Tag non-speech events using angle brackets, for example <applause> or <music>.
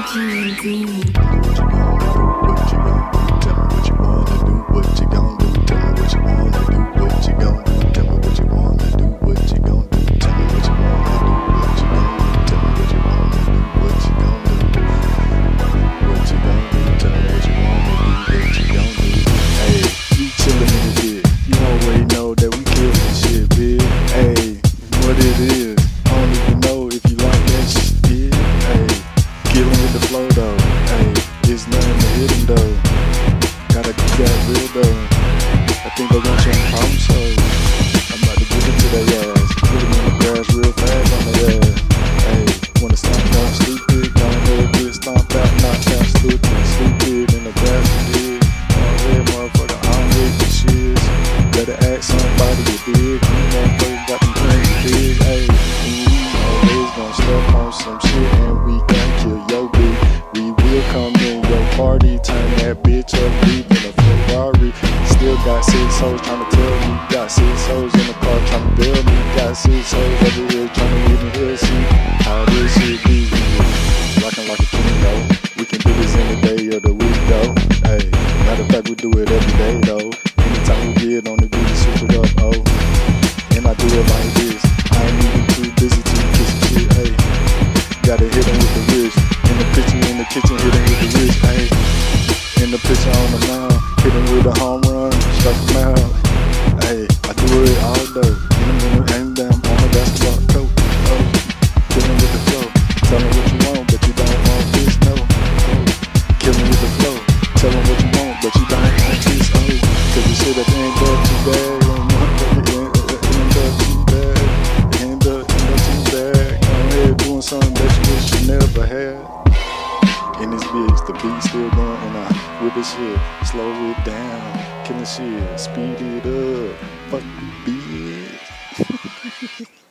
green. What you gonna do? Tell me what you wanna do. What you gonna do? Real though. I think they want you in home, so I'm about to give it to their ass. Put 'em in the grass real fast on their ass. Hey, wanna stomp out stupid? Go ahead, get stomped out, knocked out stupid. Stupid in the grass, dig? Go ahead, motherfucker, I don't hate the shit. Better ask somebody you dig. You motherfucker got them things you. Hey, ooh, always gonna step on some shit and we gon' kill your beat. We will come in your party, turn that bitch up, leave. Still got six hoes to tell me, got six hoes in the car trying to bail me, got six hoes everywhere trying to leave me here. See how this shit be, rockin' like a king though. We can do this any day of the week though. Hey, matter of fact, we do it every day though. Anytime we get on the beat, we switch it up, oh. And I do it like this. I ain't even too busy to kiss shit, hey. Gotta hit 'em with the wrist. In the kitchen, in the kitchen, hit 'em with the wrist, hey. In the picture on the mound, hit 'em with a home run, Hey, I do it all day. Beat still going and I whip it shit, slow it down, killing shit, speed it up, fuck bitch. <laughs>